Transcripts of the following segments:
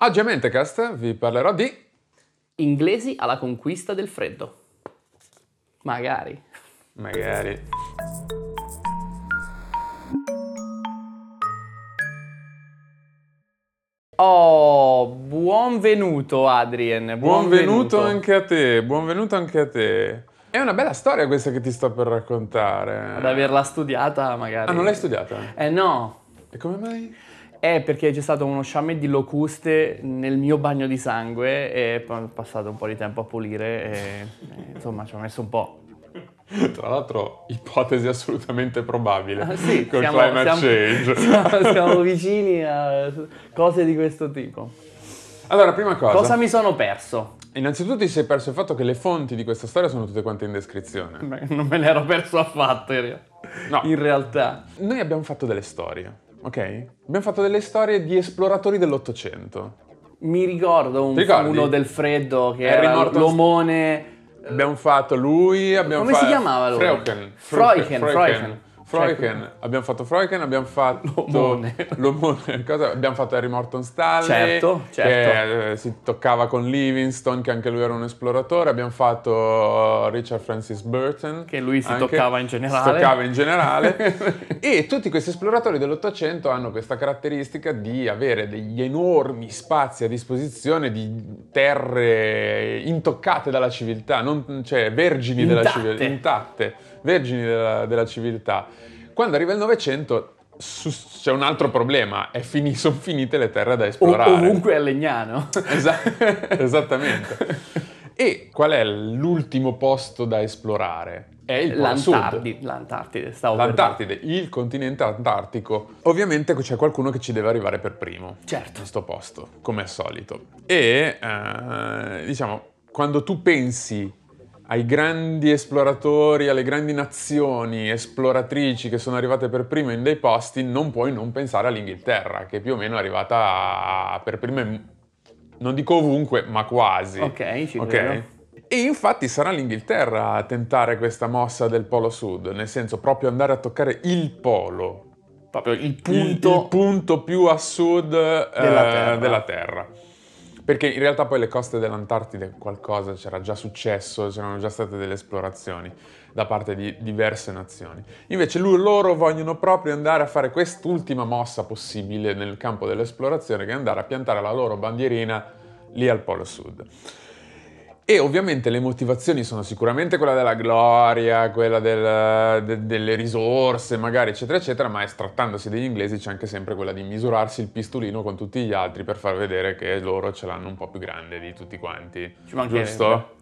Oggi a Mentecast vi parlerò di... Inglesi alla conquista del freddo. Magari. Magari. Oh, buon venuto Adrien. Buonvenuto anche a te, buonvenuto anche a te. È una bella storia questa che ti sto per raccontare. Ad averla studiata magari. Ah, non l'hai studiata? Eh no. E come mai? È perché c'è stato uno sciame di locuste nel mio bagno di sangue e poi ho passato un po' di tempo a pulire e, e insomma ci ho messo un po'. Tra l'altro, ipotesi assolutamente probabile Ah, sì, col siamo, climate siamo- change. siamo- siamo vicini a cose di questo tipo. Allora, prima cosa, Cosa mi sono perso? innanzitutto ti sei perso il fatto che le fonti di questa storia sono tutte quante in descrizione. Beh, Non me l'ero perso affatto in, rea- No. in realtà. Noi abbiamo fatto delle storie, ok? Abbiamo fatto delle storie di esploratori dell'Ottocento. Mi ricordo un, uno del freddo che Harry era l'omone. Abbiamo fatto lui, abbiamo Come si fatto... chiamava lui? Freuchen. Freuchen, Freuchen. Freuchen. Freuchen. Abbiamo fatto Freuchen, abbiamo fatto... L'omone. L'omone. Cosa? Abbiamo fatto Harry Morton Stanley. Certo, certo. Che eh, si toccava con Livingstone, che anche lui era un esploratore. Abbiamo fatto Richard Francis Burton. Che lui si anche- toccava in Si generale. toccava in generale. e tutti questi esploratori dell'Ottocento hanno questa caratteristica di avere degli enormi spazi a disposizione di terre intoccate dalla civiltà, non- cioè vergini della Intatte. civiltà, intatte, vergini della, della civiltà. Quando arriva il Novecento c'è un altro problema, è fini- sono finite le terre da O- esplorare. ovunque a Legnano. Esa- esattamente. E qual è l'ultimo posto da esplorare? È il. L'Antartide, L'Antartide, stavo L'Antartide, il continente antartico. Ovviamente c'è qualcuno che ci deve arrivare per primo. Certo. A sto posto, come al solito. E eh, diciamo, quando tu pensi ai grandi esploratori, alle grandi nazioni esploratrici che sono arrivate per prime in dei posti, non puoi non pensare all'Inghilterra, che più o meno è arrivata per prima, in- non dico ovunque, ma quasi. Ok, ci Ok? credo. E infatti sarà l'Inghilterra a tentare questa mossa del Polo Sud, nel senso proprio andare a toccare il polo, Proprio il il- punto. il punto più a sud eh, Terra. della Terra. Perché in realtà poi le coste dell'Antartide qualcosa c'era già successo, c'erano già state delle esplorazioni da parte di diverse nazioni. Invece loro vogliono proprio andare a fare quest'ultima mossa possibile nel campo dell'esplorazione, che è andare a piantare la loro bandierina lì al Polo Sud. E ovviamente le motivazioni sono sicuramente quella della gloria, quella del- de- delle risorse, magari, eccetera, eccetera, ma trattandosi degli inglesi c'è anche sempre quella di misurarsi il pistolino con tutti gli altri per far vedere che loro ce l'hanno un po' più grande di tutti quanti. Ci. Giusto?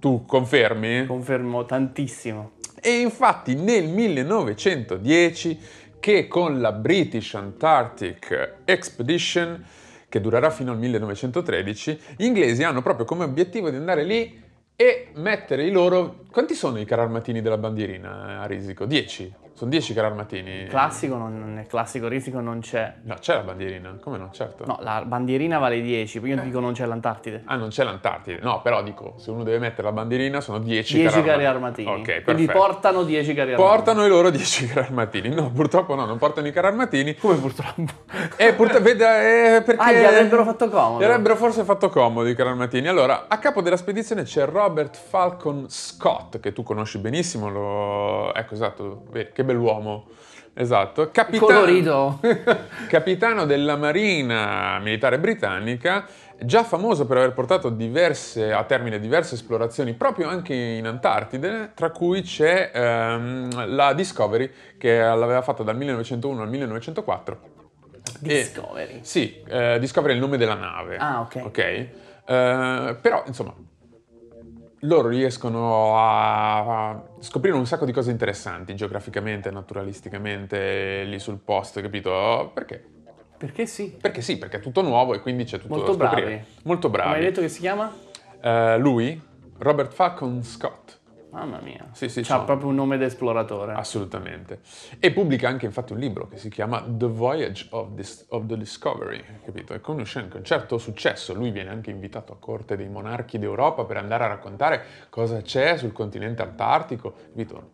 Tu confermi? Confermo tantissimo. E infatti nel 1910 che con la British Antarctic Expedition, che durerà fino al 1913, gli inglesi hanno proprio come obiettivo di andare lì e mettere i loro... Quanti sono i carri armatini della bandierina a Risico? 10? Sono 10 carri armatini. Classico, non, nel classico risico non c'è. No, c'è la bandierina, come no? Certo. No, la bandierina vale 10, poi io dico non c'è l'Antartide. Ah, non c'è l'Antartide. No, però dico, se uno deve mettere la bandierina sono 10, 10 carri armatini. Ok, Quindi perfetto. portano 10 carri armatini. Portano i loro 10 carri armatini. No, purtroppo no, non portano i carri armatini. Come purtroppo. E purtroppo, vede, eh, perché... Ah, gli avrebbero fatto comodo. Gli avrebbero forse fatto comodo i carri armatini. Allora, a capo della spedizione c'è Robert Falcon Scott, che tu conosci benissimo. Lo... Ecco, esatto, vedi, che bell'uomo. Esatto. Capitano... Colorito. capitano della Marina Militare Britannica, già famoso per aver portato diverse, a termine diverse esplorazioni proprio anche in Antartide, tra cui c'è ehm, la Discovery che l'aveva fatta dal 1901 al 1904. E- Discovery. sì, eh, Discovery è il nome della nave. Ah, ok. Ok? Eh, però, insomma, loro riescono a, scoprire un sacco di cose interessanti geograficamente, naturalisticamente, lì sul posto, capito? Perché? Perché sì. Perché sì, perché è tutto nuovo e quindi c'è tutto Molto da scoprire. bravi. Molto Come hai detto che si chiama? Eh, lui, Robert Falcon Scott. Mamma mia. Sì, sì, C'ha sono- proprio un nome d'esploratore. Assolutamente. E pubblica anche infatti un libro che si chiama The Voyage of, Dis- of the Discovery, capito? E conosce anche un certo successo. Lui viene anche invitato a corte dei monarchi d'Europa per andare a raccontare cosa c'è sul continente antartico, capito?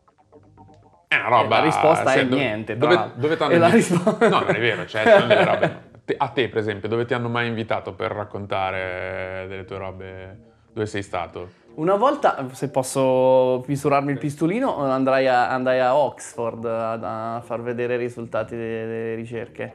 È una roba... la risposta se- è dove- niente, Dove, dove E la invitato- risposta- No, non è vero, cioè, sono delle robe a te, per esempio, dove ti hanno mai invitato per raccontare delle tue robe? Dove sei stato? Una volta, se posso misurarmi il pistolino, andrai a, andai a Oxford a, a far vedere i risultati delle, delle ricerche.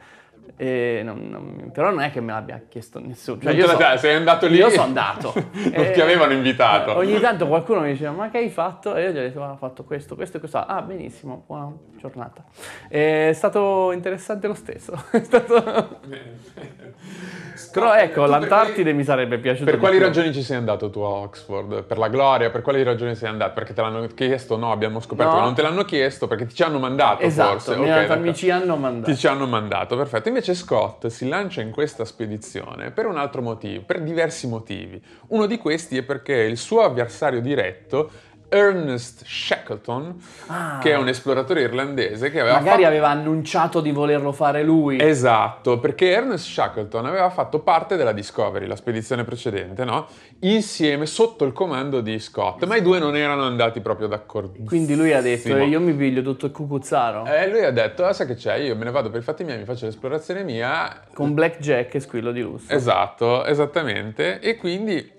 Non- non- però non è che me l'abbia chiesto nessuno. Cioè, io so- sei andato lì? Io sono andato. Non ti avevano invitato. eh, Ogni tanto qualcuno mi diceva, ma che hai fatto? E io gli ho detto, "Ah, ho fatto questo, questo e questo. Ah, benissimo, buona giornata. È stato interessante lo stesso. È stato- Però ecco, l'Antartide mi sarebbe piaciuto Per quali più. ragioni ci sei andato tu a Oxford? Per la gloria? Per quali ragioni sei andato? Perché te l'hanno chiesto? No, abbiamo scoperto No. che non te l'hanno chiesto perché ti ci hanno mandato Esatto, forse. i Ok, miei d'accordo. amici hanno mandato. Ti ci hanno mandato, perfetto. Invece Scott si lancia in questa spedizione per un altro motivo, per diversi motivi. Uno di questi è perché il suo avversario diretto, Ernest Shackleton, Ah. che è un esploratore irlandese che aveva Magari fatto... aveva annunciato di volerlo fare lui. Esatto, perché Ernest Shackleton aveva fatto parte della Discovery, la spedizione precedente, no? Insieme, sotto il comando di Scott, ma i due non erano andati proprio d'accordo. Quindi lui ha detto, "Eh, io mi piglio tutto il cucuzzaro. E lui ha detto, ah, sai che c'è, io me ne vado per i fatti miei, mi faccio l'esplorazione mia. Con Blackjack e squillo di lusso. Esatto, esattamente. E quindi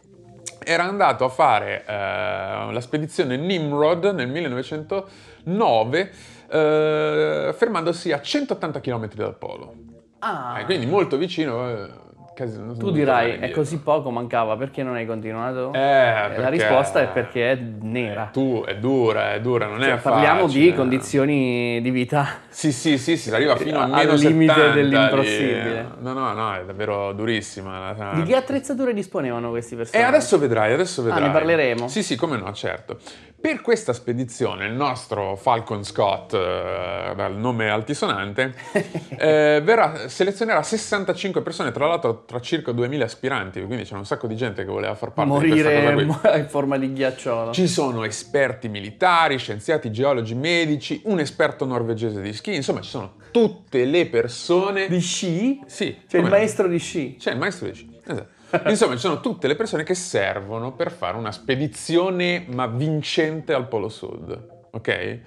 era andato a fare eh, la spedizione Nimrod nel 1909, eh, fermandosi a 180 km dal polo. Ah, Eh, quindi molto vicino. Eh, non- tu dirai, è così poco, mancava, perché non hai continuato? Eh, la perché- risposta è perché è nera. Tu, è dura, è dura, non Cioè, è parliamo facile. di condizioni di vita. Sì, sì, sì, si arriva fino a Al meno limite 70 dell'impossibile. No, no, no, è davvero durissima. Di che attrezzature disponevano questi E personaggi? adesso vedrai, adesso vedrai. Ah, ne parleremo? Sì, sì, come no, certo. Per questa spedizione il nostro Falcon Scott, eh, dal nome altisonante, eh, verrà, selezionerà 65 persone, tra l'altro tra circa 2000 aspiranti, quindi c'è un sacco di gente che voleva far parte di questa cosa Morire in forma di ghiacciolo. Ci sono esperti militari, scienziati, geologi, medici, un esperto norvegese di sci, insomma ci sono tutte le persone... Di sci? Sì, C'è il maestro di sci. C'è il maestro di sci, esatto. Insomma, ci sono tutte le persone che servono per fare una spedizione ma vincente al Polo Sud, ok?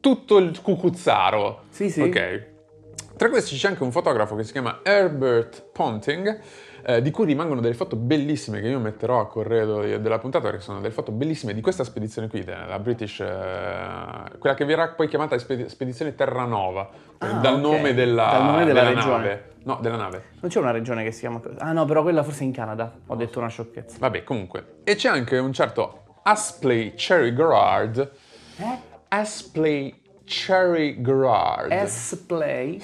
Tutto il cucuzzaro, Sì, sì. ok? Tra questi c'è anche un fotografo che si chiama Herbert Ponting, eh, di cui rimangono delle foto bellissime che io metterò a corredo della puntata perché sono delle foto bellissime di questa spedizione qui, della British, eh, quella che verrà poi chiamata spedi- spedizione Terranova, Ah, dal ok. nome della, Dal nome della regione. nave. No, della nave. Non c'è una regione che si chiama. Ah no, però quella forse è in Canada. Ho detto una sciocchezza. Vabbè, comunque. E c'è anche un certo Aspley Cherry Gerard. Eh? Aspley Cherry Gerard. S-Play.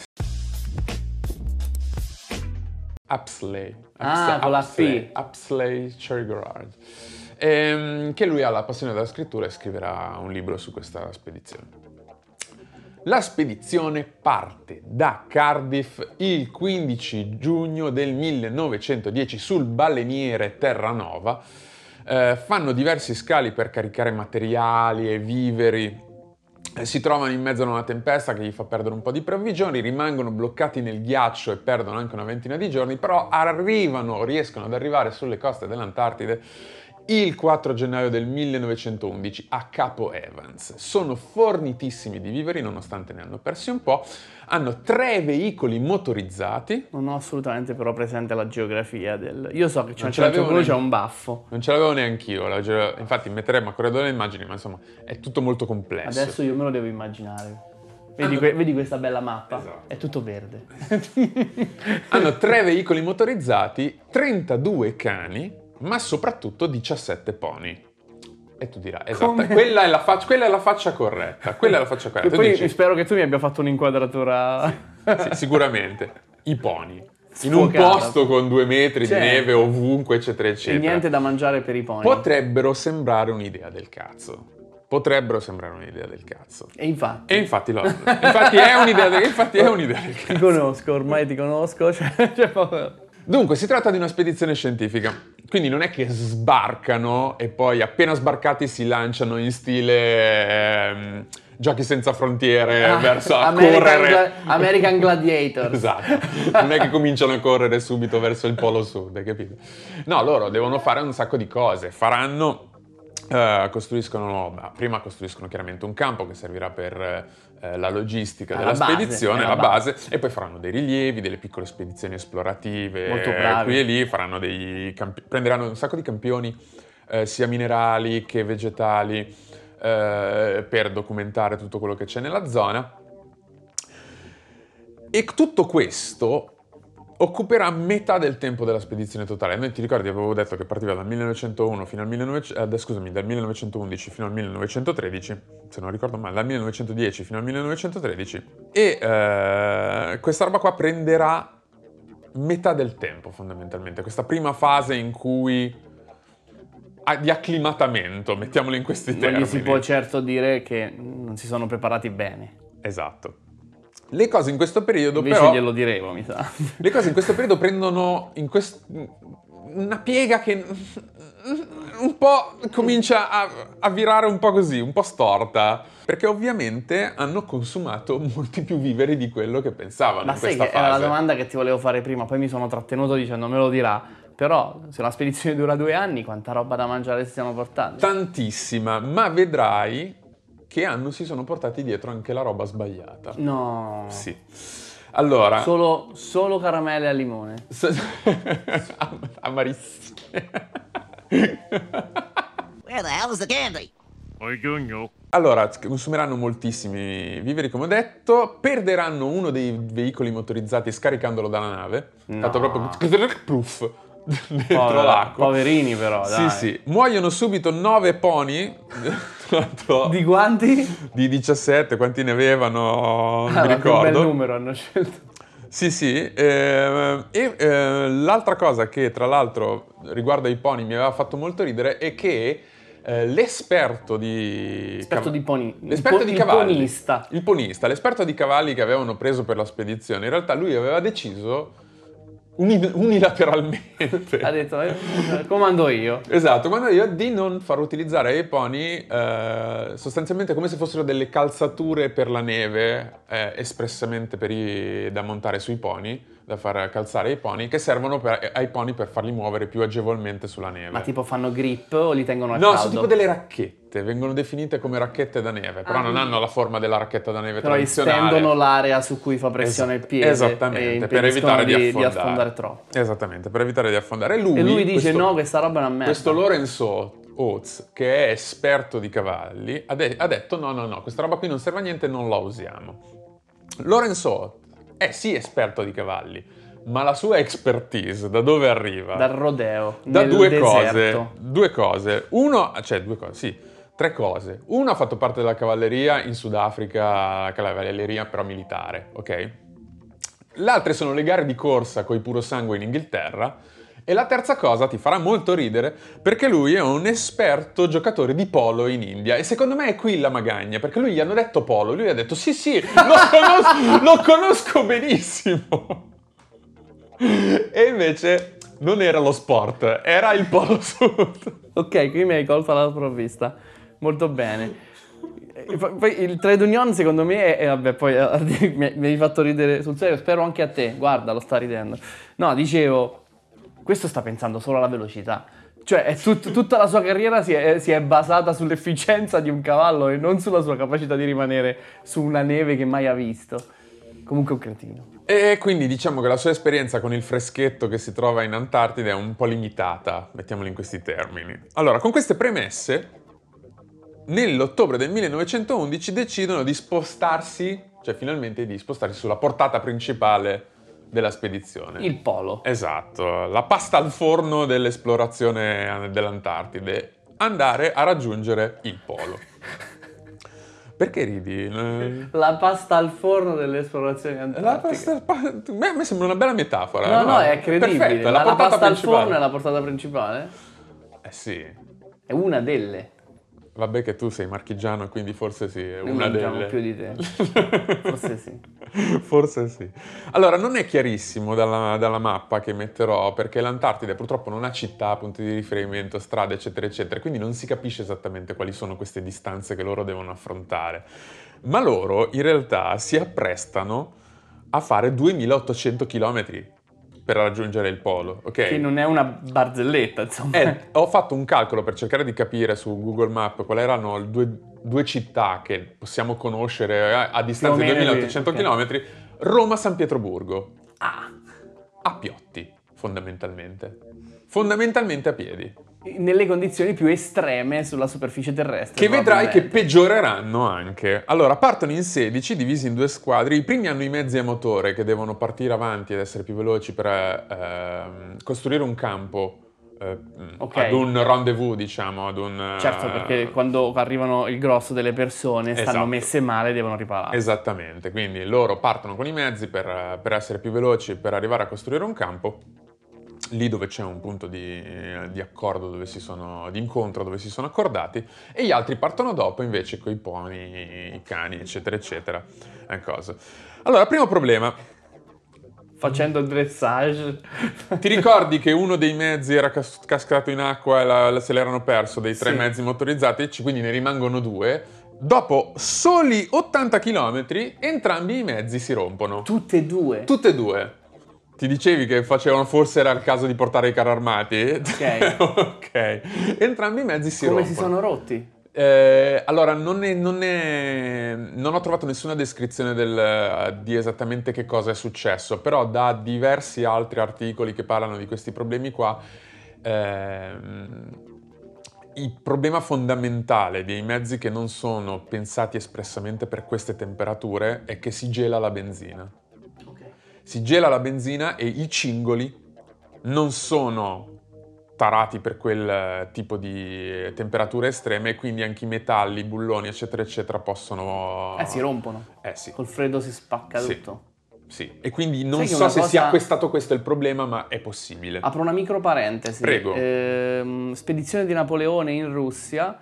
Apsley. Ah, con la. P. Apsley Cherry Gerard. Ehm, che lui ha la passione della scrittura e scriverà un libro su questa spedizione. La spedizione parte da Cardiff il 15 giugno del 1910 sul baleniere Terranova. Eh, fanno diversi scali per caricare materiali e viveri. Eh, Si trovano in mezzo a una tempesta che gli fa perdere un po' di provvigioni, rimangono bloccati nel ghiaccio e perdono anche una ventina di giorni, però arrivano, riescono ad arrivare sulle coste dell'Antartide il 4 gennaio del 1911 a Capo Evans. Sono fornitissimi di viveri nonostante ne hanno persi un po', hanno tre veicoli motorizzati, Non ho assolutamente però presente la geografia del... Io so che c'è, Non un certo punto c'è neanche- un baffo. non ce l'avevo neanch'io, la ge- infatti metteremo a corredo le immagini, ma insomma è tutto molto complesso. Adesso io me lo devo immaginare. Vedi, Ah, que- vedi questa bella mappa? Esatto. È tutto verde. Hanno tre veicoli motorizzati, 32 cani, ma soprattutto 17 pony. E tu dirai, esatto, quella è, la faccia, quella è la faccia corretta, quella è la faccia E corretta. Tu poi dici, spero che tu mi abbia fatto un'inquadratura... sì, sicuramente, i pony. In un Sfocata. posto con due metri Certo. di neve ovunque, eccetera, E eccetera. niente da mangiare per i pony. Potrebbero sembrare un'idea del cazzo. Potrebbero sembrare un'idea del cazzo. E infatti, E infatti lo Infatti è un'idea del, infatti è un'idea del ti cazzo. conosco, ormai ti conosco. Cioè, poco- Dunque, si tratta di una spedizione scientifica. Quindi non è che sbarcano e poi appena sbarcati si lanciano in stile ehm, giochi senza frontiere Ah, verso a American, correre. American Gladiator. Esatto, non è che cominciano a correre subito verso il polo sud, hai capito? No, loro devono fare un sacco di cose. Faranno eh, costruiscono, prima costruiscono chiaramente un campo che servirà per eh, la logistica della la base, spedizione, la la base, e poi faranno dei rilievi, delle piccole spedizioni esplorative, Molto eh, bravi. qui e lì, faranno dei campi- prenderanno un sacco di campioni, eh, sia minerali che vegetali, eh, per documentare tutto quello che c'è nella zona. E tutto questo occuperà metà del tempo della spedizione totale. Noi ti ricordi, avevo detto che partiva dal 1901 fino al 1900, eh, scusami, dal 1911 fino al 1913, se non ricordo male, dal 1910 fino al 1913. E eh, questa roba qua prenderà metà del tempo fondamentalmente. Questa prima fase in cui di acclimatamento, mettiamolo in questi Non termini. gli si può certo dire che non si sono preparati bene. Esatto. Le cose in questo periodo Invece però glielo diremo, mi sa. Le cose in questo periodo prendono in quest- una piega che un po' comincia a, a virare un po' così, un po' storta, perché ovviamente hanno consumato molti più viveri di quello che pensavano Ma in sai questa che era la fase. domanda che ti volevo fare prima, poi mi sono trattenuto dicendo me lo dirà. Però se una spedizione dura due anni, quanta roba da mangiare stiamo portando? Tantissima, ma vedrai che hanno, si sono portati dietro anche la roba sbagliata. No. Sì. Allora, Solo, solo caramelle al limone. Am- amarissime. Where the hell is the candy? Allora, consumeranno moltissimi viveri, come ho detto, perderanno uno dei veicoli motorizzati scaricandolo dalla nave. No. Fatto proprio pluff dentro Povera- l'acqua. Poverini però, Sì, dai. sì. Muoiono subito nove l'altro, Di quanti? di 17, quanti ne avevano? Non Ah, mi ma che bel ricordo. numero hanno scelto. Sì, sì, eh, e eh, l'altra cosa che tra l'altro riguardo ai pony mi aveva fatto molto ridere è che eh, l'esperto di... Esperto cav- di poni. L'esperto il di po- cavalli. Il ponista. Il ponista, l'esperto di cavalli che avevano preso per la spedizione, in realtà lui aveva deciso uni- unilateralmente... Ha detto, eh, comando io. Esatto, quando io di non far utilizzare i pony eh, sostanzialmente come se fossero delle calzature per la neve, eh, espressamente per i- da montare sui pony, da far calzare i pony, che servono per- ai pony per farli muovere più agevolmente sulla neve. Ma tipo fanno grip o li tengono al No, caldo? sono tipo delle racchette, vengono definite come racchette da neve, però Ah. non hanno la forma della racchetta da neve Però tradizionale. estendono l'area su cui fa pressione Esatto, il piede. Esattamente, per evitare di, di, affondare. affondare troppo. Esattamente, per evitare di affondare. E lui, E lui dice questo- no, questa roba è una merda. Questo Lorenzo Oates, che è esperto di cavalli, ha, de- ha detto no, no, no, questa roba qui non serve a niente, non la usiamo. Lorenzo Oates è sì esperto di cavalli, ma la sua expertise da dove arriva? Dal rodeo. da due deserto. cose. Due cose. Uno, cioè due cose, sì. Tre cose. Uno ha fatto parte della cavalleria in Sudafrica, cavalleria però militare, ok? Le altre sono le gare di corsa coi puro sangue in Inghilterra. E la terza cosa ti farà molto ridere perché lui è un esperto giocatore di polo in India e secondo me è qui la magagna perché lui gli hanno detto polo, lui ha detto sì sì, lo conosco, lo conosco benissimo. E invece non era lo sport, era il polo sud. Ok, qui mi hai colto alla provvista. Molto bene. Poi- il trade union secondo me è, vabbè poi eh, mi hai fatto ridere sul serio, spero anche a te, guarda lo sta ridendo. No, dicevo, questo sta pensando solo alla velocità. Cioè tut- tutta la sua carriera si è, si è basata sull'efficienza di un cavallo e non sulla sua capacità di rimanere su una neve che mai ha visto. Comunque un cretino. E quindi diciamo che la sua esperienza con il freschetto che si trova in Antartide è un po' limitata, mettiamolo in questi termini. Allora, con queste premesse, nell'ottobre del 1911 decidono di spostarsi, cioè finalmente di spostarsi sulla portata principale della spedizione. Il polo. Esatto, la pasta al forno dell'esplorazione dell'Antartide, andare a raggiungere il polo. Perché ridi? Eh, La pasta al forno delle esplorazioni La antartiche. pasta, pa- a me- a me sembra una bella metafora. No, no, è credibile. Perfetto, la la pasta al principale. forno è la portata principale? Eh sì, È una delle. Vabbè che tu sei marchigiano, quindi forse sì, è una delle... più di te. Forse sì. Forse sì. Allora, non è chiarissimo dalla, dalla mappa che metterò, perché l'Antartide purtroppo non ha città, punti di riferimento, strade, eccetera, eccetera, quindi non si capisce esattamente quali sono queste distanze che loro devono affrontare. Ma loro in realtà si apprestano a fare 2800 km per raggiungere il polo, ok? Che non è una barzelletta, insomma. Eh, ho fatto un calcolo per cercare di capire su Google Map quali erano le due, due città che possiamo conoscere a, a distanza di o meno 2800 lì, km. Roma-San Pietroburgo, Ah, a piotti, fondamentalmente. Fondamentalmente a piedi. Nelle condizioni più estreme sulla superficie terrestre. Che vedrai che peggioreranno anche. Allora, partono in 16, divisi in due squadre. I primi hanno i mezzi a motore che devono partire avanti ed essere più veloci per ehm, costruire un campo eh, Ok. ad un rendezvous, diciamo, ad un... Certo, eh, perché quando arrivano il grosso delle persone stanno Esatto. messe male, devono riparare. Esattamente, quindi loro partono con i mezzi per, per essere più veloci, per arrivare a costruire un campo, lì dove c'è un punto di, di accordo, dove si sono, di incontro, dove si sono accordati, e gli altri partono dopo invece con i pony, i cani, eccetera, eccetera. e cose. Allora, primo problema, Facendo dressage. ti ricordi che uno dei mezzi era cas- cascato in acqua e la- la- se l'erano perso dei tre Sì. mezzi motorizzati, quindi ne rimangono due? Dopo soli 80 km entrambi i mezzi si rompono. Tutte e due. Tutte e due. Ti dicevi che facevano, forse era il caso di portare i carri armati? Ok. ok. Entrambi i mezzi si Come rompono. si sono rotti? Eh, allora, non, è- non è- non ho trovato nessuna descrizione del- di esattamente che cosa è successo, però da diversi altri articoli che parlano di questi problemi qua, ehm, il problema fondamentale dei mezzi che non sono pensati espressamente per queste temperature è che si gela la benzina. Si gela la benzina e i cingoli non sono tarati per quel eh, tipo di temperature estreme e quindi anche i metalli, i bulloni, eccetera, eccetera, possono... Eh, si rompono. Eh sì, Col freddo si spacca Sì. tutto. sì. E quindi non Sai so se cosa- sia stato questo il problema, ma è possibile. Apro una micro parentesi. Prego. Ehm, spedizione di Napoleone in Russia,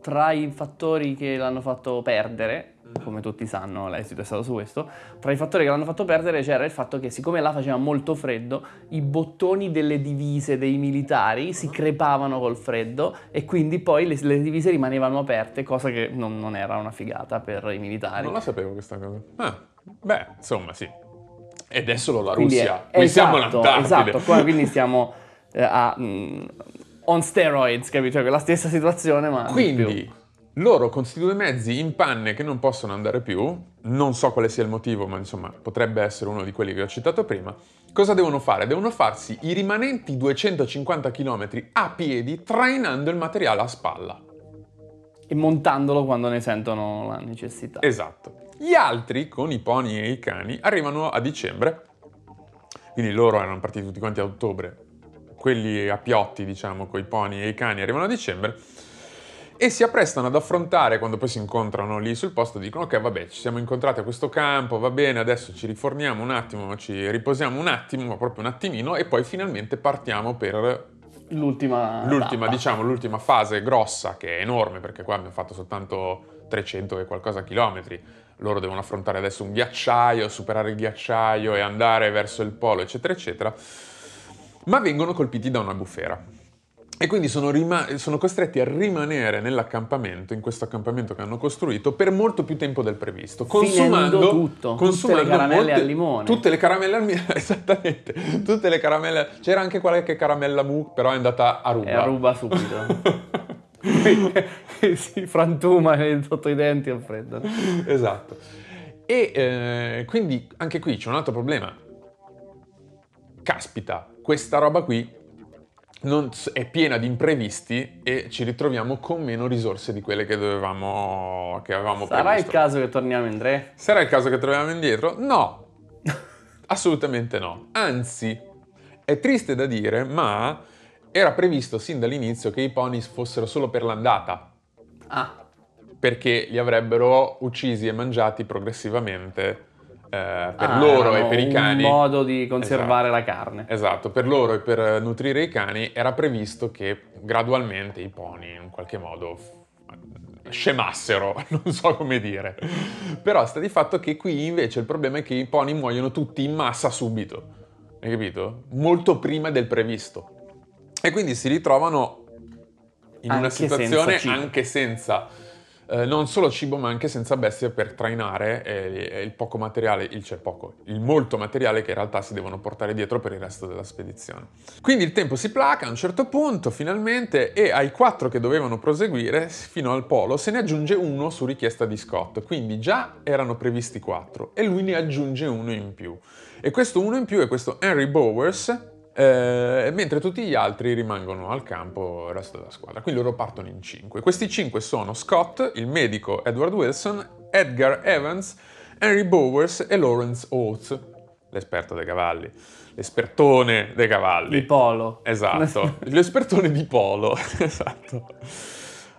tra i fattori che l'hanno fatto perdere, come tutti sanno, l'esito è stato su questo, tra i fattori che l'hanno fatto perdere c'era il fatto che siccome là faceva molto freddo, i bottoni delle divise dei militari si crepavano col freddo e quindi poi le, le divise rimanevano aperte, cosa che non, non era una figata per i militari. Non la sapevo questa cosa. Ah, beh, insomma, sì. Ed è solo la Quindi Russia. è- Qui siamo esatto, all'Antartide. Esatto, qua quindi stiamo eh, a, mm, on steroids, capito? Cioè, la stessa situazione, ma di Quindi. Loro con questi due mezzi in panne che non possono andare più, non so quale sia il motivo, ma insomma potrebbe essere uno di quelli che ho citato prima, cosa devono fare? Devono farsi i rimanenti 250 km a piedi trainando il materiale a spalla. E montandolo quando ne sentono la necessità. Esatto. Gli altri, con i pony e i cani, arrivano a dicembre, quindi loro erano partiti tutti quanti a ottobre, quelli a piotti, diciamo, con i pony e i cani arrivano a dicembre, e si apprestano ad affrontare, quando poi si incontrano lì sul posto, dicono ok vabbè ci siamo incontrati a questo campo, va bene, adesso ci riforniamo un attimo, ci riposiamo un attimo, ma proprio un attimino, e poi finalmente partiamo per L'ultima. l'ultima, diciamo, l'ultima fase grossa, che è enorme, perché qua abbiamo fatto soltanto 300 e qualcosa chilometri. Loro devono affrontare adesso un ghiacciaio, superare il ghiacciaio e andare verso il polo, eccetera, eccetera. Ma vengono colpiti da una bufera. E quindi sono, rima- sono costretti a rimanere nell'accampamento, in questo accampamento che hanno costruito, per molto più tempo del previsto. Finendo Consumando tutto, tutte consumando le caramelle molte- al limone. Tutte le caramelle al limone, esattamente. Tutte le caramelle. C'era anche qualche caramella mu, però è andata a ruba. E a ruba subito. si frantuma sotto i denti al freddo. esatto. E eh, quindi anche qui c'è un altro problema. Caspita, questa roba qui non è piena di imprevisti e ci ritroviamo con meno risorse di quelle che dovevamo che avevamo Sarà il previsto. caso che torniamo in tre? Sarà il caso che troviamo indietro? No, assolutamente no. Anzi, è triste da dire, ma era previsto sin dall'inizio che i pony fossero solo per l'andata. Ah, perché li avrebbero uccisi e mangiati progressivamente eh, per ah, loro e per i cani. Un modo di conservare la carne. Esatto, per loro e per nutrire i cani era previsto che gradualmente i pony in qualche modo scemassero, non so come dire. Però sta di fatto che qui invece il problema è che i pony muoiono tutti in massa subito, hai capito? Molto prima del previsto. E quindi si ritrovano in una Anche senza situazione cibo. anche senza eh, non solo cibo ma anche senza bestie per trainare eh, il poco materiale, il, cioè poco, il molto materiale che in realtà si devono portare dietro per il resto della spedizione. Quindi il tempo si placa a un certo punto finalmente e ai quattro che dovevano proseguire fino al polo se ne aggiunge uno su richiesta di Scott, quindi già erano previsti quattro e lui ne aggiunge uno in più. E questo uno in più è questo Henry Bowers, eh, mentre tutti gli altri rimangono al campo il resto della squadra. Quindi loro partono in cinque. Questi cinque sono Scott, il medico Edward Wilson, Edgar Evans, Henry Bowers e Lawrence Oates, l'esperto dei cavalli. L'espertone dei cavalli. Il polo. Esatto, l'espertone di polo. esatto.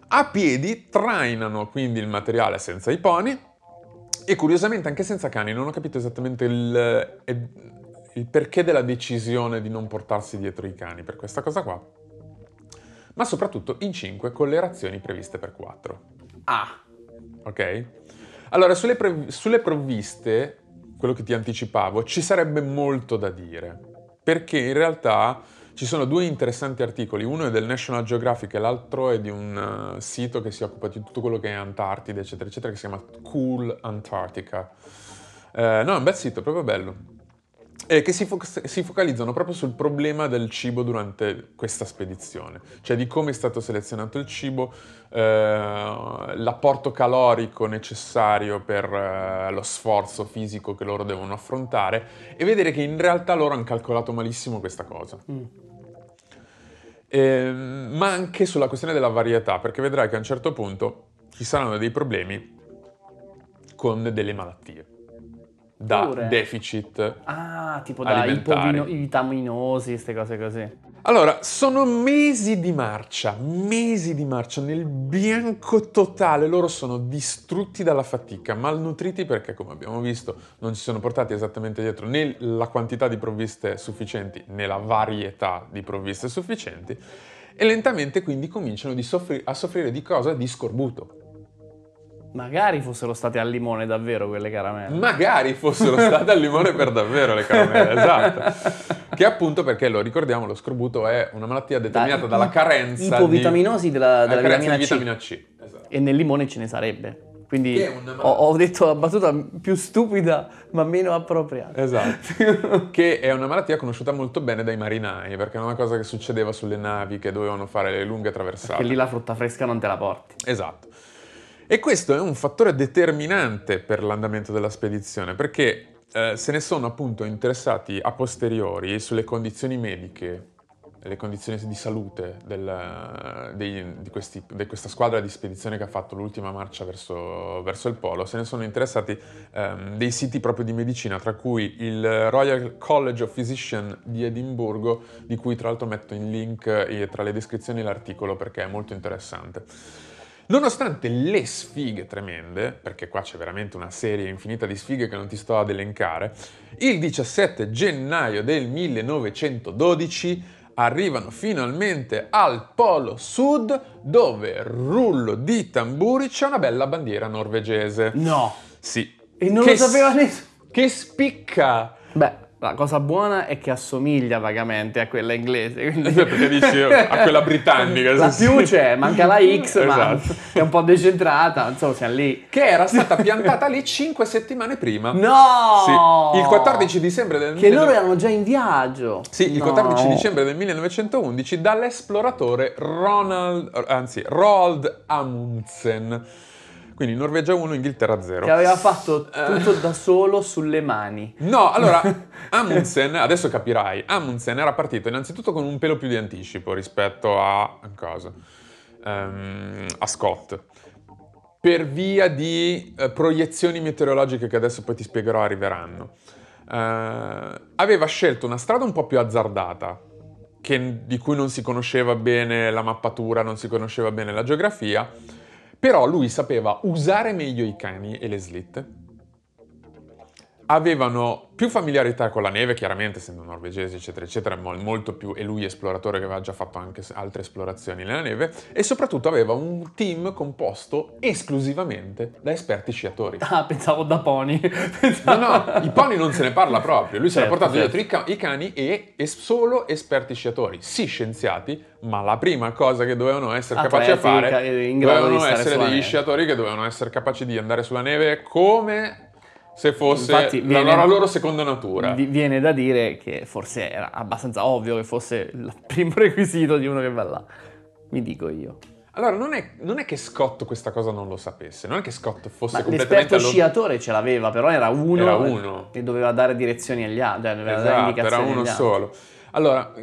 A piedi trainano quindi il materiale senza i pony e curiosamente anche senza cani. Non ho capito esattamente il, il perché della decisione di non portarsi dietro i cani per questa cosa qua, ma soprattutto in 5 con le razioni previste per 4. Ah. Ok? Allora, sulle, prev- sulle provviste, quello che ti anticipavo, ci sarebbe molto da dire, perché in realtà ci sono due interessanti articoli, uno è del National Geographic e l'altro è di un uh, sito che si occupa di tutto quello che è Antartide, eccetera, eccetera, che si chiama Cool Antarctica. Uh, no, è un bel sito, proprio bello eh, che si, fo- si, focalizzano proprio sul problema del cibo durante questa spedizione, cioè di come è stato selezionato il cibo, eh, l'apporto calorico necessario per eh, lo sforzo fisico che loro devono affrontare e vedere che in realtà loro hanno calcolato malissimo questa cosa. Mm. Eh, ma anche sulla questione della varietà, perché vedrai che a un certo punto ci saranno dei problemi con delle malattie da Pure. deficit. Ah, tipo da vitaminosi, queste cose così. Allora, sono mesi di marcia, mesi di marcia nel bianco totale, loro sono distrutti dalla fatica, malnutriti perché come abbiamo visto non si sono portati esattamente dietro né la quantità di provviste sufficienti né la varietà di provviste sufficienti e lentamente quindi cominciano soffri- a soffrire di cosa? Di scorbuto. Magari fossero state al limone davvero quelle caramelle. Magari fossero state al limone per davvero le caramelle, esatto. Che appunto perché lo ricordiamo, lo scorbuto è una malattia determinata da, dalla carenza ipovitaminosi di, della, della vitamina, di vitamina C. C. Esatto. E nel limone ce ne sarebbe. Quindi ho, ho, detto la battuta più stupida ma meno appropriata. Esatto. che è una malattia conosciuta molto bene dai marinai, perché è una cosa che succedeva sulle navi che dovevano fare le lunghe traversate. Perché lì la frutta fresca non te la porti. Esatto. E questo è un fattore determinante per l'andamento della spedizione, perché eh, se ne sono appunto interessati a posteriori sulle condizioni mediche, le condizioni di salute del, dei, di, questi, di, questa squadra di spedizione che ha fatto l'ultima marcia verso, verso il polo, se ne sono interessati ehm, dei siti proprio di medicina, tra cui il Royal College of Physicians di Edimburgo, di cui tra l'altro metto in link eh, tra le descrizioni l'articolo perché è molto interessante. Nonostante le sfighe tremende, perché qua c'è veramente una serie infinita di sfighe che non ti sto ad elencare, il 17 gennaio del 1912 arrivano finalmente al Polo Sud dove rullo di tamburi c'è una bella bandiera norvegese. No! Sì. E non che lo sapeva nessuno. Che spicca! Beh, la cosa buona è che assomiglia vagamente a quella inglese. Quindi... Perché dici a quella britannica. La più c'è, manca la X, esatto. ma è un po' decentrata, insomma siamo lì. Che era stata piantata lì 5 settimane prima. No! Sì, il 14 dicembre del... Che 19... loro erano già in viaggio. Sì, il no. 14 dicembre del 1911 dall'esploratore Ronald, anzi, Roald Amundsen quindi Norvegia 1, Inghilterra 0. Che aveva fatto tutto da solo sulle mani. No, allora Amundsen, adesso capirai, Amundsen era partito innanzitutto con un pelo più di anticipo rispetto a cosa? Um, a Scott. Per via di uh, proiezioni meteorologiche che adesso poi ti spiegherò arriveranno. Uh, aveva scelto una strada un po' più azzardata, che, di cui non si conosceva bene la mappatura, non si conosceva bene la geografia però lui sapeva usare meglio i cani e le slit, avevano più familiarità con la neve, chiaramente essendo norvegesi, eccetera, eccetera, mol- molto più, e lui esploratore che aveva già fatto anche altre esplorazioni nella neve, e soprattutto aveva un team composto esclusivamente da esperti sciatori. Ah, pensavo da pony. No, no, i pony non se ne parla proprio, lui se l'ha Certo, portato certo. dietro i, ca- i cani e, e solo esperti sciatori, sì scienziati, ma la prima cosa che dovevano essere capaci a Atleti, fare in grado dovevano essere degli neve. sciatori che dovevano essere capaci di andare sulla neve come se fosse Infatti la, viene- la loro seconda natura. Vi- Viene da dire che forse era abbastanza ovvio che fosse il primo requisito di uno che va là. Mi dico io. Allora, non è, non è che Scott questa cosa non lo sapesse, non è che Scott fosse Ma completamente l'esperto sciatore ce l'aveva, però era uno, Era uno. che doveva dare direzioni agli altri, cioè doveva dare Esatto, era indicazioni uno agli altri. solo. Allora,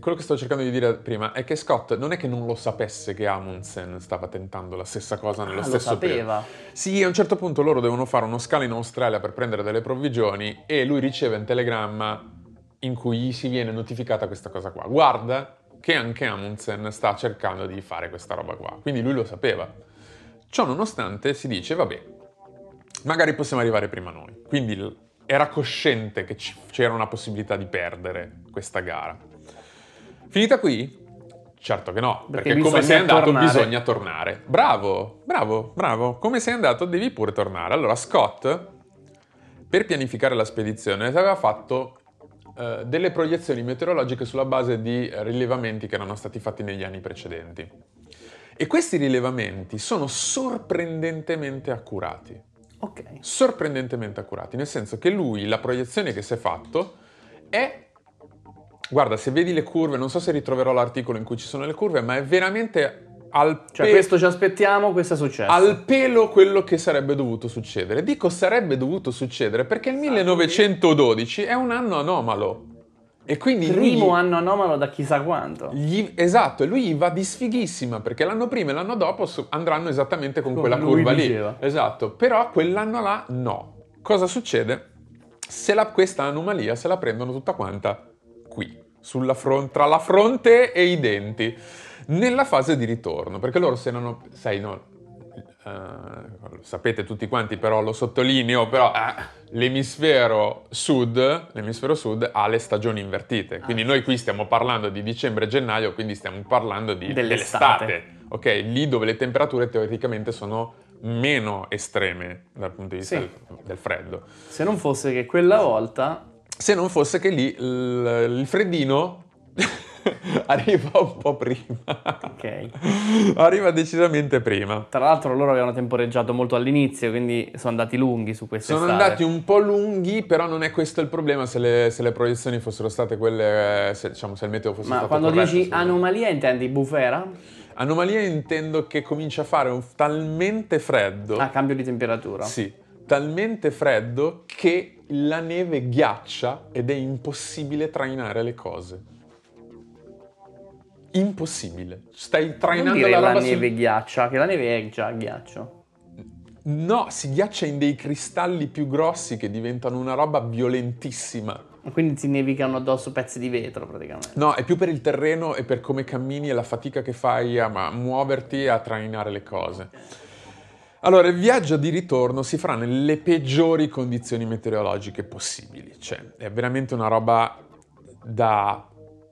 quello che sto cercando di dire prima è che Scott non è che non lo sapesse che Amundsen stava tentando la stessa cosa nello Ah, lo stesso periodo. sapeva. Sì, a un certo punto loro devono fare uno scalo in Australia per prendere delle provvigioni e lui riceve un telegramma in cui gli si viene notificata questa cosa qua. Guarda che anche Amundsen sta cercando di fare questa roba qua. Quindi lui lo sapeva. Ciò nonostante si dice, vabbè, magari possiamo arrivare prima noi. Quindi era cosciente che c'era una possibilità di perdere questa gara. Finita qui? Certo che no, Perché perché, come sei andato tornare. bisogna tornare. Bravo, bravo, bravo. Come sei andato devi pure tornare. Allora Scott, per pianificare la spedizione, aveva fatto eh, delle proiezioni meteorologiche sulla base di rilevamenti che erano stati fatti negli anni precedenti. E questi rilevamenti sono sorprendentemente accurati Ok. sorprendentemente accurati, nel senso che lui, la proiezione che si è fatto è... Guarda, se vedi le curve, non so se ritroverò l'articolo in cui ci sono le curve, ma è veramente al, Cioè, pe- questo ci aspettiamo, questo è successo. al pelo quello che sarebbe dovuto succedere. Dico sarebbe dovuto succedere perché il 1912 è un anno anomalo. E quindi lui Primo gli- anno anomalo da chissà quanto. gli- esatto, e lui va di sfighissima perché l'anno prima e l'anno dopo andranno esattamente con Come quella lui curva diceva. lì. Esatto, però quell'anno là no. Cosa succede? Se la- questa anomalia se la prendono tutta quanta qui, sulla fron- tra la fronte e i denti, nella fase di ritorno, perché loro se non... Sai, no, eh, lo sapete tutti quanti, però lo sottolineo, però eh, l'emisfero sud, l'emisfero sud ha le stagioni invertite, Ah. quindi noi qui stiamo parlando di dicembre e gennaio, quindi stiamo parlando di, Dell'estate. dell'estate, ok? Lì dove le temperature teoricamente sono meno estreme dal punto di vista Sì. del, del freddo. Se non fosse che quella volta Se non fosse che lì il, il freddino arriva un po' prima. Ok. Arriva decisamente prima. Tra l'altro loro avevano temporeggiato molto all'inizio, quindi sono andati lunghi su questa Sono andati un po' lunghi, però non è questo il problema se le, se le proiezioni fossero state quelle, se, diciamo, se il meteo fosse Ma stato quando corretto, dici sì. anomalia intendi bufera? Anomalia intendo che comincia a fare un, talmente freddo, Ah, cambio di temperatura. sì, talmente freddo che la neve ghiaccia ed è impossibile trainare le cose. Impossibile. Stai Non trainando dire la la, roba sul- neve ghiaccia, che la neve è già ghiaccio. No, si ghiaccia in dei cristalli più grossi che diventano una roba violentissima. Quindi ti nevicano addosso pezzi di vetro praticamente. No, è più per il terreno e per come cammini e la fatica che fai a muoverti e a trainare le cose. Allora, il viaggio di ritorno si farà nelle peggiori condizioni meteorologiche possibili. Cioè, è veramente una roba da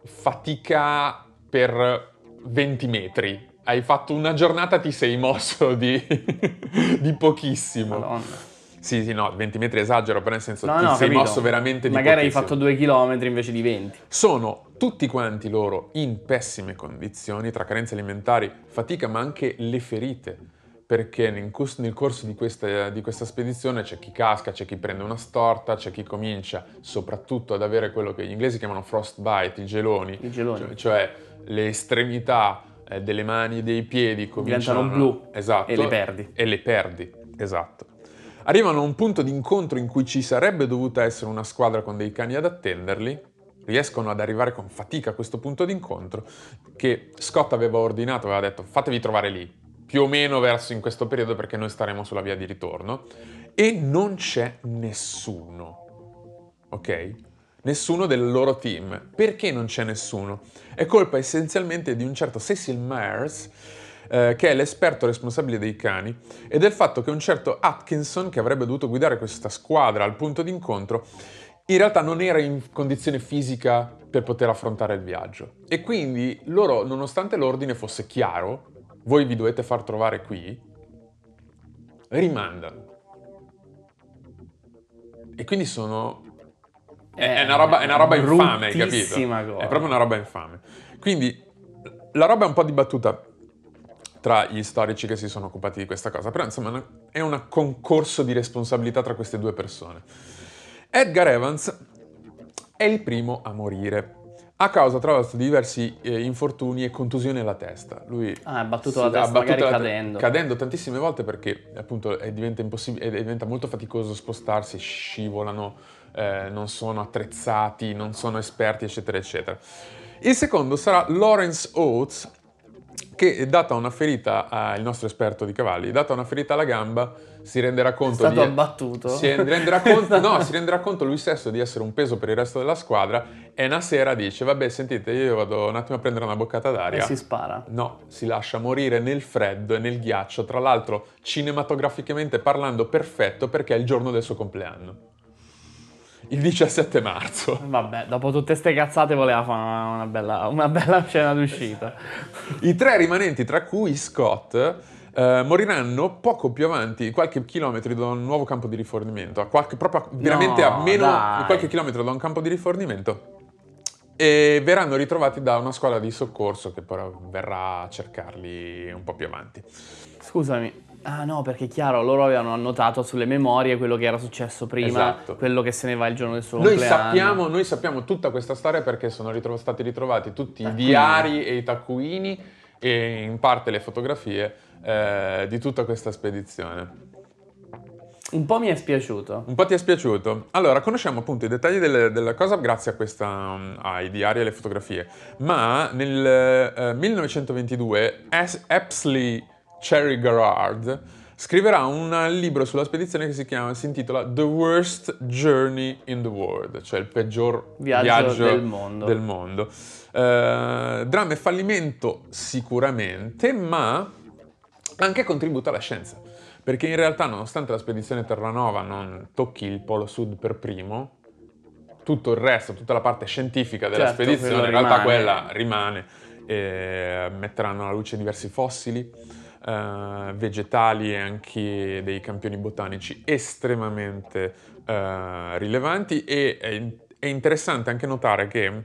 fatica per 20 metri. Hai fatto una giornata, ti sei mosso di, di pochissimo. Madonna. Sì, sì, no, 20 metri esagero, però nel senso No, ti no, sei capito. mosso veramente di Magari hai fatto due chilometri invece di 20. Sono tutti quanti loro in pessime condizioni, tra carenze alimentari, fatica, ma anche le ferite. Perché nel corso, di, questa, di questa spedizione c'è chi casca, c'è chi prende una storta, c'è chi comincia soprattutto ad avere quello che gli inglesi chiamano frostbite, i geloni. I geloni. Cioè, cioè le estremità eh, delle mani e dei piedi cominciano Diventano blu esatto, e le perdi. E le perdi, esatto. Arrivano a un punto di incontro in cui ci sarebbe dovuta essere una squadra con dei cani ad attenderli, riescono ad arrivare con fatica a questo punto di incontro, che Scott aveva ordinato, aveva detto fatevi trovare lì, più o meno verso in questo periodo perché noi staremo sulla via di ritorno, e non c'è nessuno, ok? Nessuno del loro team. Perché non c'è nessuno? È colpa essenzialmente di un certo Cecil Myers, eh, che è l'esperto responsabile dei cani, e del fatto che un certo Atkinson, che avrebbe dovuto guidare questa squadra al punto d'incontro, in realtà non era in condizione fisica per poter affrontare il viaggio. E quindi loro, nonostante l'ordine fosse chiaro, voi vi dovete far trovare qui, rimandano. E quindi sono... È, è una roba, è una roba infame, hai capito? cosa. È proprio una roba infame. Quindi la roba è un po' dibattuta tra gli storici che si sono occupati di questa cosa, però insomma è un concorso di responsabilità tra queste due persone. Edgar Evans è il primo a morire a causa tra l'altro di diversi eh, infortuni e contusioni alla testa. Lui Ah, è battuto la testa, ha battuto magari te- cadendo. cadendo tantissime volte perché appunto è diventa, impossibile, è- diventa molto faticoso spostarsi, scivolano, eh, non sono attrezzati, non sono esperti, eccetera, eccetera. Il secondo sarà Lawrence Oates, che data una ferita al nostro esperto di cavalli, data una ferita alla gamba, si renderà conto stato di abbattuto? Si renderà conto, no, si renderà conto lui stesso di essere un peso per il resto della squadra e una sera dice "Vabbè, sentite, io vado un attimo a prendere una boccata d'aria". E si spara. No, si lascia morire nel freddo e nel ghiaccio, tra l'altro cinematograficamente parlando perfetto perché è il giorno del suo compleanno. Il 17 marzo. Vabbè, dopo tutte ste cazzate voleva fare una, una bella, una bella scena d'uscita. I tre rimanenti, tra cui Scott, eh, moriranno poco più avanti, qualche chilometro da un nuovo campo di rifornimento, a qualche, proprio a- veramente a No, meno dai. di qualche chilometro da un campo di rifornimento. E verranno ritrovati da una squadra di soccorso che poi verrà a cercarli un po' più avanti. Scusami. Ah no, perché è chiaro, loro avevano annotato sulle memorie quello che era successo prima, Esatto. quello che se ne va il giorno del suo Noi compleanno. sappiamo, noi sappiamo tutta questa storia perché sono ritro- stati ritrovati tutti i Taccuini. diari e i taccuini e in parte le fotografie eh, di tutta questa spedizione. Un po' mi è spiaciuto. Un po' ti è spiaciuto? Allora, conosciamo appunto i dettagli delle- della cosa grazie a questa, um, ai diari e alle fotografie, ma nel eh, 1922 As- Apsley Cherry Garrard scriverà un libro sulla spedizione che si, chiama, si intitola The Worst Journey in the World, cioè il peggior Viaggio viaggio, del mondo. del mondo. Eh, dramma e fallimento sicuramente, ma anche contributo alla scienza. Perché in realtà, nonostante la spedizione Terranova non tocchi il polo sud per primo, tutto il resto, tutta la parte scientifica della Certo, spedizione, in realtà rimane. quella rimane. E metteranno alla luce diversi fossili, eh, vegetali e anche dei campioni botanici estremamente eh, rilevanti. E è, è interessante anche notare che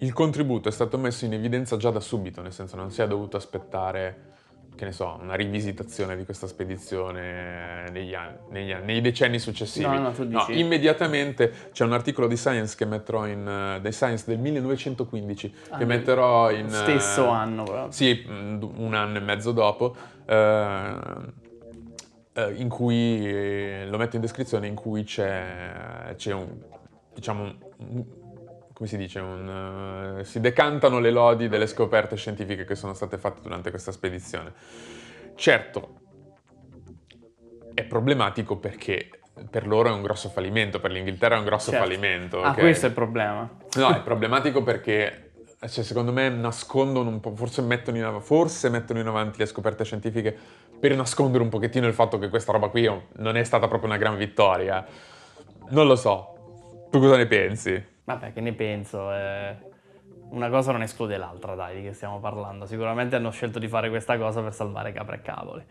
il contributo è stato messo in evidenza già da subito, nel senso non si è dovuto aspettare, che ne so, una rivisitazione di questa spedizione negli anni, negli anni- nei decenni successivi. No, no, tu dici- immediatamente c'è un articolo di Science che metterò in, di Science del 1915 Ah, che metterò in... Stesso eh, anno proprio. sì, mm, un anno e mezzo dopo, eh, in cui lo metto in descrizione, in cui c'è, c'è un, diciamo, un- come si dice, un, eh, si decantano le lodi delle scoperte scientifiche che sono state fatte durante questa spedizione. Certo, è problematico perché per loro è un grosso fallimento, per l'Inghilterra è un grosso Certo. fallimento. Ah, ok? questo è il problema. No, è problematico perché cioè, secondo me nascondono un po', forse mettono, in, forse mettono in avanti le scoperte scientifiche per nascondere un pochettino il fatto che questa roba qui non è stata proprio una gran vittoria. Non lo so. Tu cosa ne pensi? Vabbè, che ne penso? eh, Una cosa non esclude l'altra, dai, di che stiamo parlando. Sicuramente hanno scelto di fare questa cosa per salvare capre e cavoli.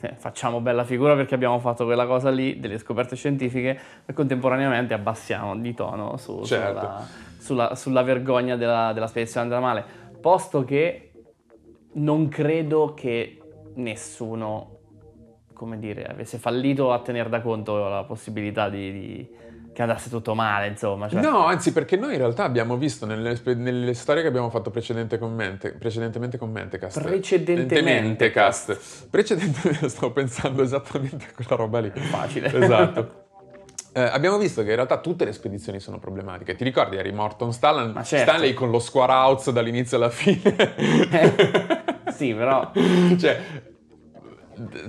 Eh, facciamo bella figura perché abbiamo fatto quella cosa lì, delle scoperte scientifiche, e contemporaneamente abbassiamo di tono su- Certo. sulla, sulla- sulla vergogna della, della spedizione andrà male. Posto che non credo che nessuno, come dire, avesse fallito a tenere da conto la possibilità di, di- che andasse tutto male, insomma. Cioè, No, anzi, perché noi in realtà abbiamo visto nelle, nelle storie che abbiamo fatto precedente con Mente- precedentemente con Mentecast. Precedentemente Cast. Precedentemente stavo pensando esattamente a quella roba lì. Facile. Esatto. Eh, abbiamo visto che in realtà tutte le spedizioni sono problematiche. Ti ricordi, Harry Morton Ma certo. Stanley con lo square outs dall'inizio alla fine? sì, però cioè,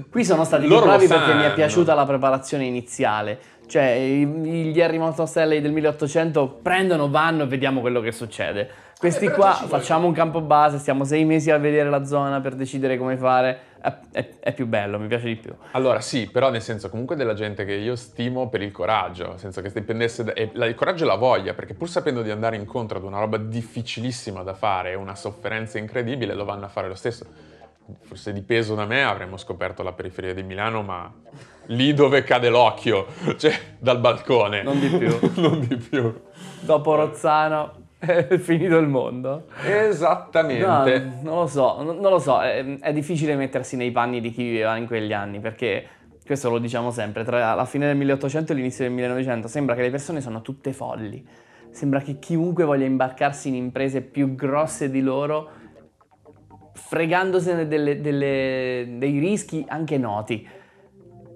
Qui sono stati più Loro lo bravi perché mi è piaciuta la preparazione iniziale. Cioè, gli Harry Montostelli del 1800 prendono, vanno e vediamo quello che succede. Questi però qua facciamo un campo base, stiamo sei mesi a vedere la zona per decidere come fare. È, è- è più bello, mi piace di più. Allora sì, però nel senso comunque della gente che io stimo per il coraggio, nel senso che dipendesse da, e la- il coraggio e la voglia, perché pur sapendo di andare incontro ad una roba difficilissima da fare, una sofferenza incredibile, lo vanno a fare lo stesso. Forse di peso da me avremmo scoperto la periferia di Milano, ma lì dove cade l'occhio, cioè dal balcone. Non di più. non di più. Dopo Rozzano è finito il mondo. No, Esattamente. non lo so, non, non lo so, è, è difficile mettersi nei panni di chi viveva in quegli anni perché questo lo diciamo sempre, tra la fine del 1800 e l'inizio del 1900 sembra che le persone sono tutte folli, sembra che chiunque voglia imbarcarsi in imprese più grosse di loro fregandosene delle- delle- dei rischi anche noti.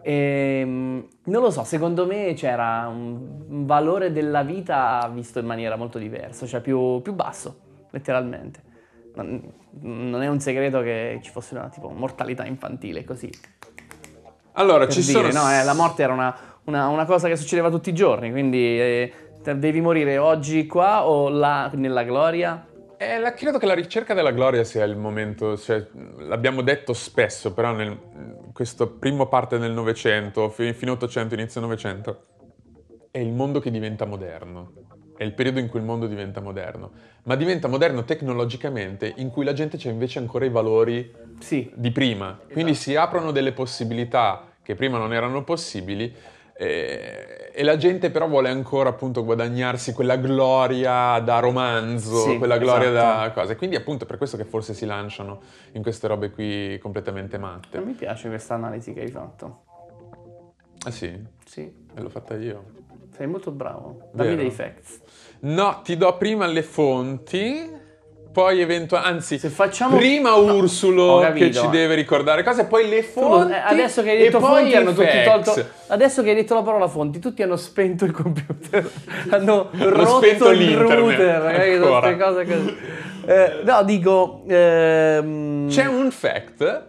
Ehm, non lo so, secondo me c'era un, valore della vita visto in maniera molto diversa, cioè più, più basso, letteralmente. Non, è un segreto che ci fosse una tipo mortalità infantile così. Allora, Per ci dire, sono... no, eh, la morte era una, una- una cosa che succedeva tutti i giorni, quindi eh, devi morire oggi qua o là nella gloria. Eh, la- credo che la ricerca della gloria sia il momento, cioè, l'abbiamo detto spesso, però nel questo primo parte del Novecento, fi- fine Ottocento, inizio Novecento, è il mondo che diventa moderno. È il periodo in cui il mondo diventa moderno. Ma diventa moderno tecnologicamente, in cui la gente c'ha invece ancora i valori Sì, di prima. Quindi si aprono delle possibilità che prima non erano possibili eh, e la gente però vuole ancora appunto guadagnarsi quella gloria da romanzo, Sì, quella gloria da esatto. cose. Quindi appunto è per questo che forse si lanciano in queste robe qui completamente matte. mi piace questa analisi che hai fatto. Ah sì? Sì, E l'ho fatta io. sei molto bravo. Dammi Vero? dei facts. No, ti do prima le fonti, poi eventualmente, anzi, Se facciamo- prima No, Ursulo capito. che ci deve ricordare cose, poi le fonti. eh, adesso che hai detto fonti hanno tutti tolto adesso che hai detto la parola fonti tutti hanno spento il computer hanno rotto spento il router ancora. Queste cose così. Eh, no dico ehm, C'è un fact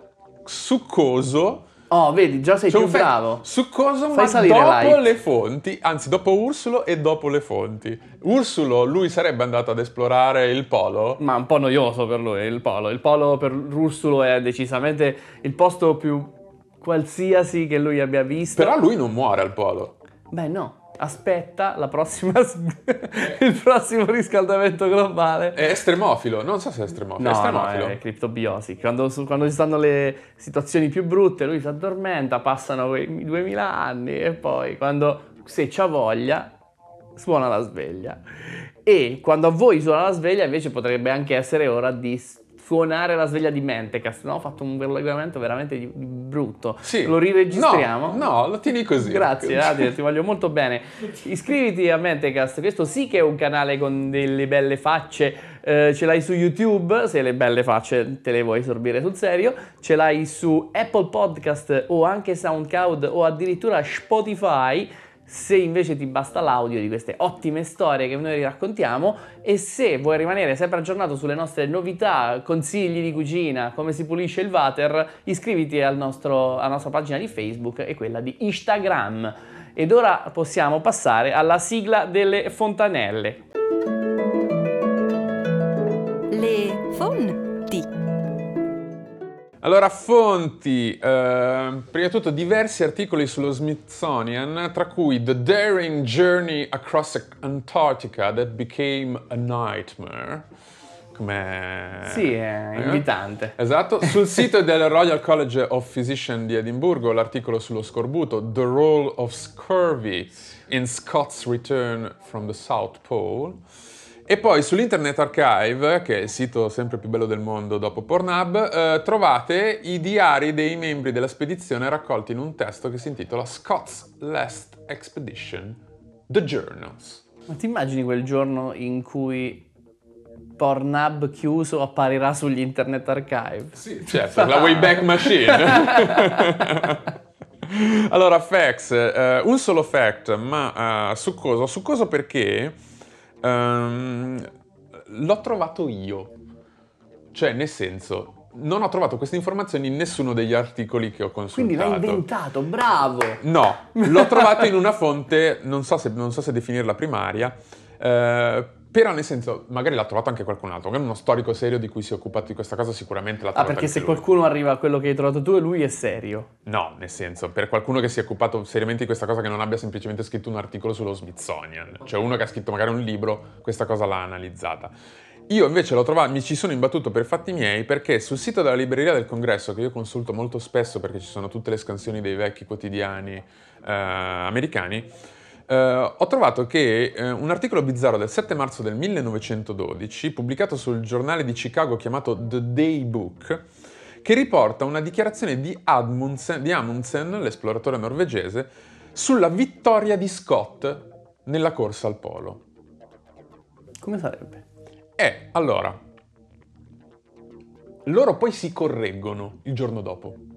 succoso. Oh vedi già sei C'è più un fact bravo Succoso, Fai ma salire dopo like. le fonti, anzi, dopo Ursulo e dopo le fonti. Ursulo, lui sarebbe andato ad esplorare il polo. ma un po' noioso per lui il polo il polo per Ursulo è decisamente il posto più qualsiasi che lui abbia visto Però lui non muore al polo. beh no aspetta la prossima il prossimo riscaldamento globale È estremofilo, non so se è estremofilo. è No, no, estremofilo. è criptobiosi. Quando, quando ci stanno le situazioni più brutte, lui si addormenta, passano quei 2000 anni e poi quando, se c'ha voglia, suona la sveglia. E quando a voi suona la sveglia, invece potrebbe anche essere ora di suonare la sveglia di Mentecast. No, ho fatto un collegamento veramente di- brutto. Sì. Lo riregistriamo? No, no, lo tieni così. Grazie, Adil, ti voglio molto bene. Iscriviti a Mentecast, questo sì che è un canale con delle belle facce. Eh, ce l'hai su YouTube, se le belle facce te le vuoi sorbire sul serio. Ce l'hai su Apple Podcast o anche SoundCloud o addirittura Spotify. Se invece ti basta l'audio di queste ottime storie che noi raccontiamo e se vuoi rimanere sempre aggiornato sulle nostre novità, consigli di cucina, come si pulisce il water, iscriviti al nostro- alla nostra pagina di Facebook e quella di Instagram. Ed ora possiamo passare alla sigla delle fontanelle. Allora, fonti. eh, prima di tutto, diversi articoli sullo Smithsonian, tra cui The Daring Journey Across Antarctica That Became a Nightmare. Come... Sì, è invitante. Esatto, sul sito del Royal College of Physicians di Edimburgo l'articolo sullo scorbuto The Role of Scurvy in Scott's Return from the South Pole e poi sull'Internet Archive, che è il sito sempre più bello del mondo dopo Pornhub, eh, trovate i diari dei membri della spedizione raccolti in un testo che si intitola Scott's Last Expedition, The Journals. Ma ti immagini quel giorno in cui Pornhub chiuso apparirà sugli Internet Archive? Sì, certo, la Wayback Machine. allora, facts, eh, un solo fact, ma eh, succoso. Succoso perché ehm, l'ho trovato io. Cioè, nel senso, non ho trovato queste informazioni in nessuno degli articoli che ho Quindi consultato. l'hai inventato, bravo! No, l'ho trovato in una fonte, non so se, non so se definirla primaria, eh, però nel senso, magari l'ha trovato anche qualcun altro, magari uno storico serio di cui si è occupato di questa cosa sicuramente l'ha Ah, trovato perché anche se lui. qualcuno arriva a quello che hai trovato tu e lui è serio. No, nel senso, per qualcuno che si è occupato seriamente di questa cosa, che non abbia semplicemente scritto un articolo sullo Smithsonian, cioè uno che ha scritto magari un libro, questa cosa l'ha analizzata. Io invece l'ho trovato, mi ci sono imbattuto per fatti miei perché sul sito della libreria del congresso, che io consulto molto spesso perché ci sono tutte le scansioni dei vecchi quotidiani eh, americani, eh, ho trovato che eh, un articolo bizzarro del 7 marzo del 1912, pubblicato sul giornale di Chicago chiamato The Day Book, che riporta una dichiarazione di, Admundsen, di Amundsen, l'esploratore norvegese, sulla vittoria di Scott nella corsa al polo. Come sarebbe? E allora, loro poi si correggono il giorno dopo.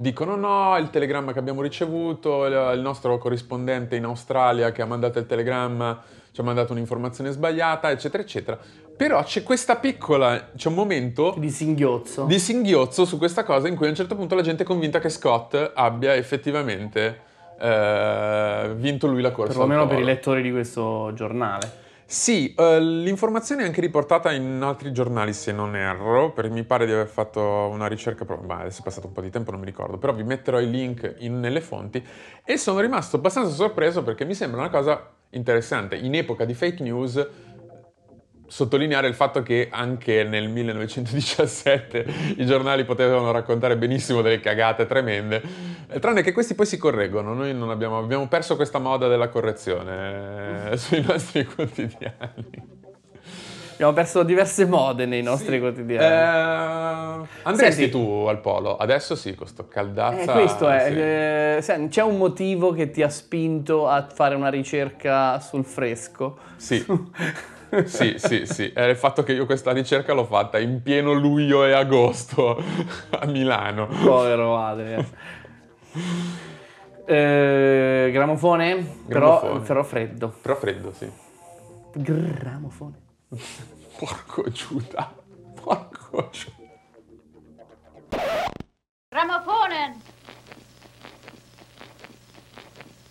Dicono no, il telegramma che abbiamo ricevuto, il nostro corrispondente in Australia che ha mandato il telegramma ci ha mandato un'informazione sbagliata, eccetera, eccetera. Però c'è questa piccola, c'è un momento Di singhiozzo. di singhiozzo su questa cosa in cui a un certo punto la gente è convinta che Scott abbia effettivamente eh, vinto lui la corsa. Perlomeno per i lettori di questo giornale. Sì, eh, l'informazione è anche riportata in altri giornali se non erro, perché mi pare di aver fatto una ricerca, però ma adesso è passato un po' di tempo, non mi ricordo, però vi metterò i link in- nelle fonti e sono rimasto abbastanza sorpreso perché mi sembra una cosa interessante. In epoca di fake news sottolineare il fatto che anche nel 1917 i giornali potevano raccontare benissimo delle cagate tremende, eh, tranne che questi poi si correggono. Noi non abbiamo, abbiamo perso questa moda della correzione eh, sui nostri quotidiani. Abbiamo perso diverse mode nei nostri Sì. quotidiani. Eh, andresti Senti. tu al polo? Adesso sì, con sto Eh, caldazza. questo è, sì. eh, c'è un motivo che ti ha spinto a fare una ricerca sul fresco. Sì. sì, sì, sì. È il fatto che io questa ricerca l'ho fatta in pieno luglio e agosto a Milano. Povero Adrian. eh, gramofone? gramofone. Però, però, freddo. Però freddo, sì. Gramofone. Porco Giuda. Porco Giuda. Gramofone.